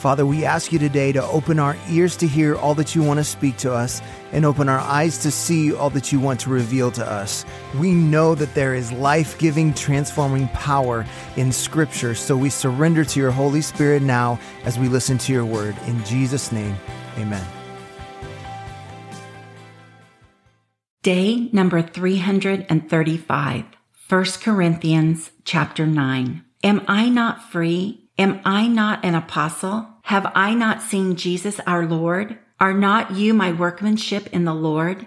Father, we ask you today to open our ears to hear all that you want to speak to us and open our eyes to see all that you want to reveal to us. We know that there is life giving, transforming power in Scripture, so we surrender to your Holy Spirit now as we listen to your word. In Jesus' name, amen. Day number 335, 1 Corinthians chapter 9. Am I not free? Am I not an apostle? Have I not seen Jesus our Lord? Are not you my workmanship in the Lord?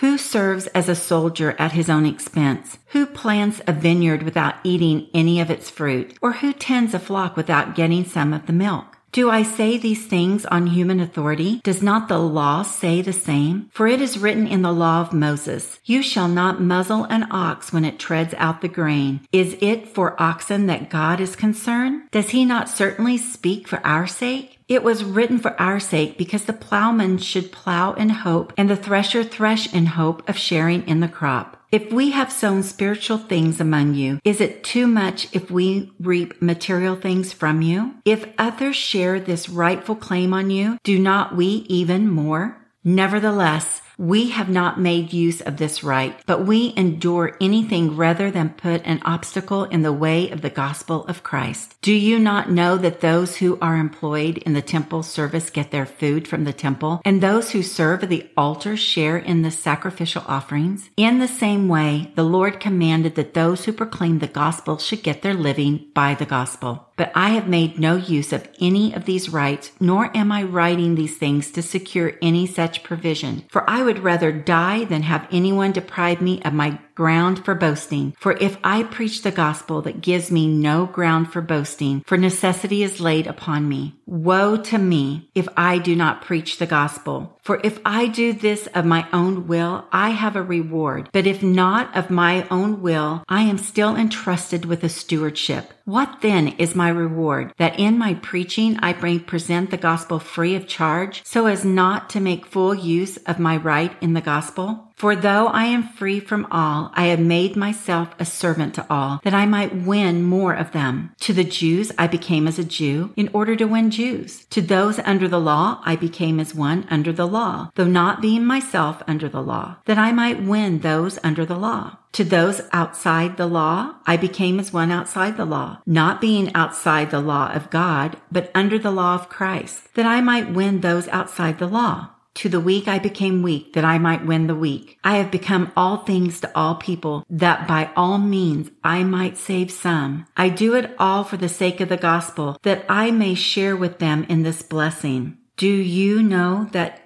Who serves as a soldier at his own expense? Who plants a vineyard without eating any of its fruit? Or who tends a flock without getting some of the milk? Do I say these things on human authority? Does not the law say the same? For it is written in the law of Moses, You shall not muzzle an ox when it treads out the grain. Is it for oxen that God is concerned? Does he not certainly speak for our sake? It was written for our sake because the plowman should plow in hope and the thresher thresh in hope of sharing in the crop. If we have sown spiritual things among you, is it too much if we reap material things from you? If others share this rightful claim on you, do not we even more? Nevertheless, we have not made use of this right, but we endure anything rather than put an obstacle in the way of the gospel of Christ. Do you not know that those who are employed in the temple service get their food from the temple, and those who serve at the altar share in the sacrificial offerings? In the same way, the Lord commanded that those who proclaim the gospel should get their living by the gospel. But I have made no use of any of these rights, nor am I writing these things to secure any such provision. For I would rather die than have anyone deprive me of my ground for boasting. For if I preach the gospel that gives me no ground for boasting, for necessity is laid upon me. Woe to me if I do not preach the gospel. For if I do this of my own will, I have a reward. But if not of my own will, I am still entrusted with a stewardship. What then is my reward? That in my preaching I may present the gospel free of charge, so as not to make full use of my right in the gospel? For though I am free from all, I have made myself a servant to all, that I might win more of them. To the Jews I became as a Jew, in order to win Jews. To those under the law I became as one under the law, though not being myself under the law, that I might win those under the law. To those outside the law, I became as one outside the law, not being outside the law of God, but under the law of Christ, that I might win those outside the law. To the weak I became weak that I might win the weak. I have become all things to all people that by all means I might save some. I do it all for the sake of the gospel that I may share with them in this blessing. Do you know that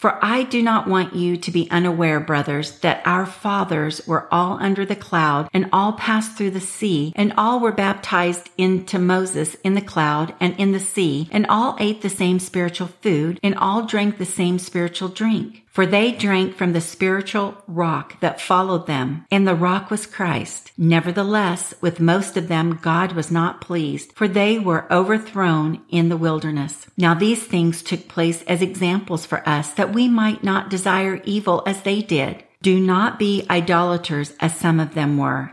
For I do not want you to be unaware, brothers, that our fathers were all under the cloud and all passed through the sea and all were baptized into Moses in the cloud and in the sea and all ate the same spiritual food and all drank the same spiritual drink. For they drank from the spiritual rock that followed them, and the rock was Christ. Nevertheless, with most of them God was not pleased, for they were overthrown in the wilderness. Now these things took place as examples for us that we might not desire evil as they did. Do not be idolaters as some of them were.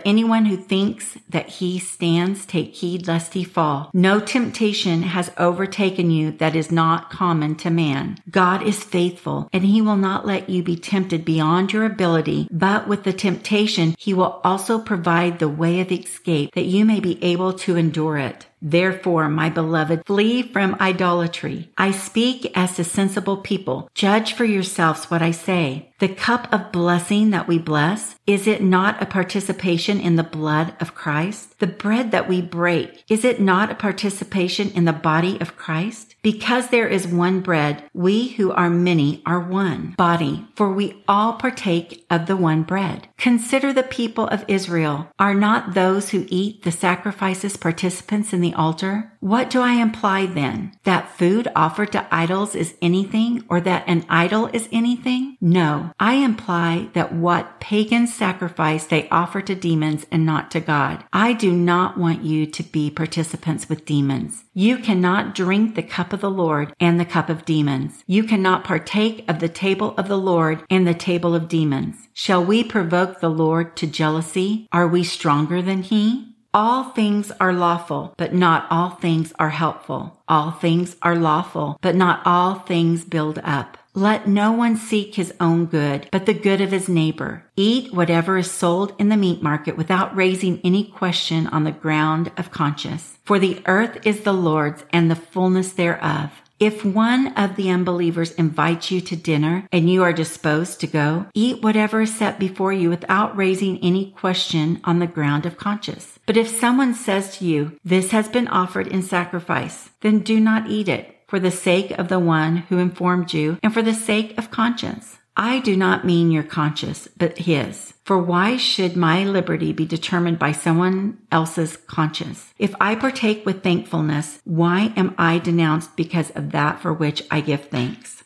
anyone who thinks that he stands take heed lest he fall. No temptation has overtaken you that is not common to man. God is faithful, and he will not let you be tempted beyond your ability, but with the temptation, he will also provide the way of escape that you may be able to endure it. Therefore, my beloved, flee from idolatry. I speak as to sensible people. Judge for yourselves what I say. The cup of blessing that we bless, is it not a participation in the blood of Christ? The bread that we break, is it not a participation in the body of Christ? Because there is one bread, we who are many are one body, for we all partake of the one bread. Consider the people of Israel. Are not those who eat the sacrifices participants in the altar? What do I imply then? That food offered to idols is anything or that an idol is anything? No, I imply that what pagan sacrifice they offer to demons and not to God. I do not want you to be participants with demons. You cannot drink the of the Lord and the cup of demons. You cannot partake of the table of the Lord and the table of demons. Shall we provoke the Lord to jealousy? Are we stronger than he? All things are lawful, but not all things are helpful. All things are lawful, but not all things build up. Let no one seek his own good, but the good of his neighbor. Eat whatever is sold in the meat market without raising any question on the ground of conscience. For the earth is the Lord's and the fullness thereof if one of the unbelievers invites you to dinner and you are disposed to go, eat whatever is set before you without raising any question on the ground of conscience. But if someone says to you, this has been offered in sacrifice, then do not eat it for the sake of the one who informed you and for the sake of conscience. I do not mean your conscience, but his. For why should my liberty be determined by someone else's conscience? If I partake with thankfulness, why am I denounced because of that for which I give thanks?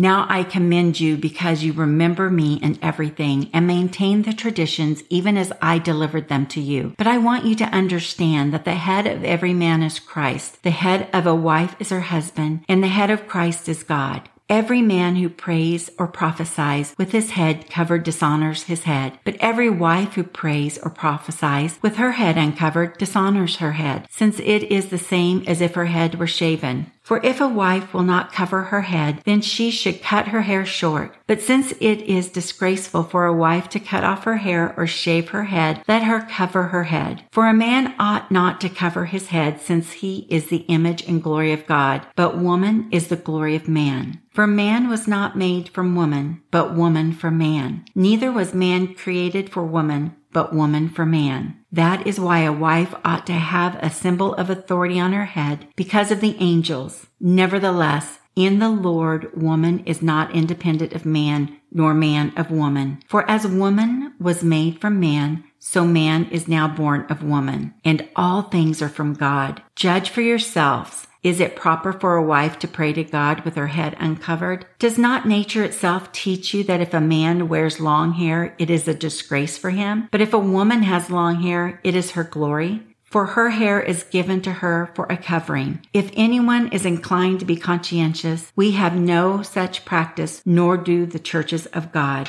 Now I commend you because you remember me in everything and maintain the traditions even as I delivered them to you. But I want you to understand that the head of every man is Christ. The head of a wife is her husband and the head of Christ is God. Every man who prays or prophesies with his head covered dishonors his head, but every wife who prays or prophesies with her head uncovered dishonors her head, since it is the same as if her head were shaven. For if a wife will not cover her head, then she should cut her hair short. But since it is disgraceful for a wife to cut off her hair or shave her head, let her cover her head. For a man ought not to cover his head since he is the image and glory of God, but woman is the glory of man. For man was not made from woman, but woman from man. Neither was man created for woman, but woman for man. That is why a wife ought to have a symbol of authority on her head because of the angels. Nevertheless, in the Lord, woman is not independent of man, nor man of woman. For as woman was made from man, so man is now born of woman. And all things are from God. Judge for yourselves. Is it proper for a wife to pray to God with her head uncovered? Does not nature itself teach you that if a man wears long hair, it is a disgrace for him? But if a woman has long hair, it is her glory? For her hair is given to her for a covering. If anyone is inclined to be conscientious, we have no such practice, nor do the churches of God.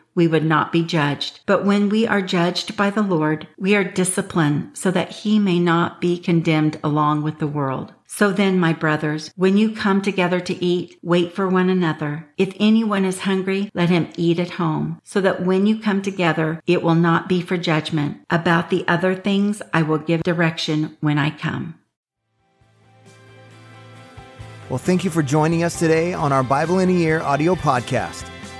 we would not be judged. But when we are judged by the Lord, we are disciplined so that he may not be condemned along with the world. So then, my brothers, when you come together to eat, wait for one another. If anyone is hungry, let him eat at home, so that when you come together, it will not be for judgment. About the other things, I will give direction when I come. Well, thank you for joining us today on our Bible in a Year audio podcast.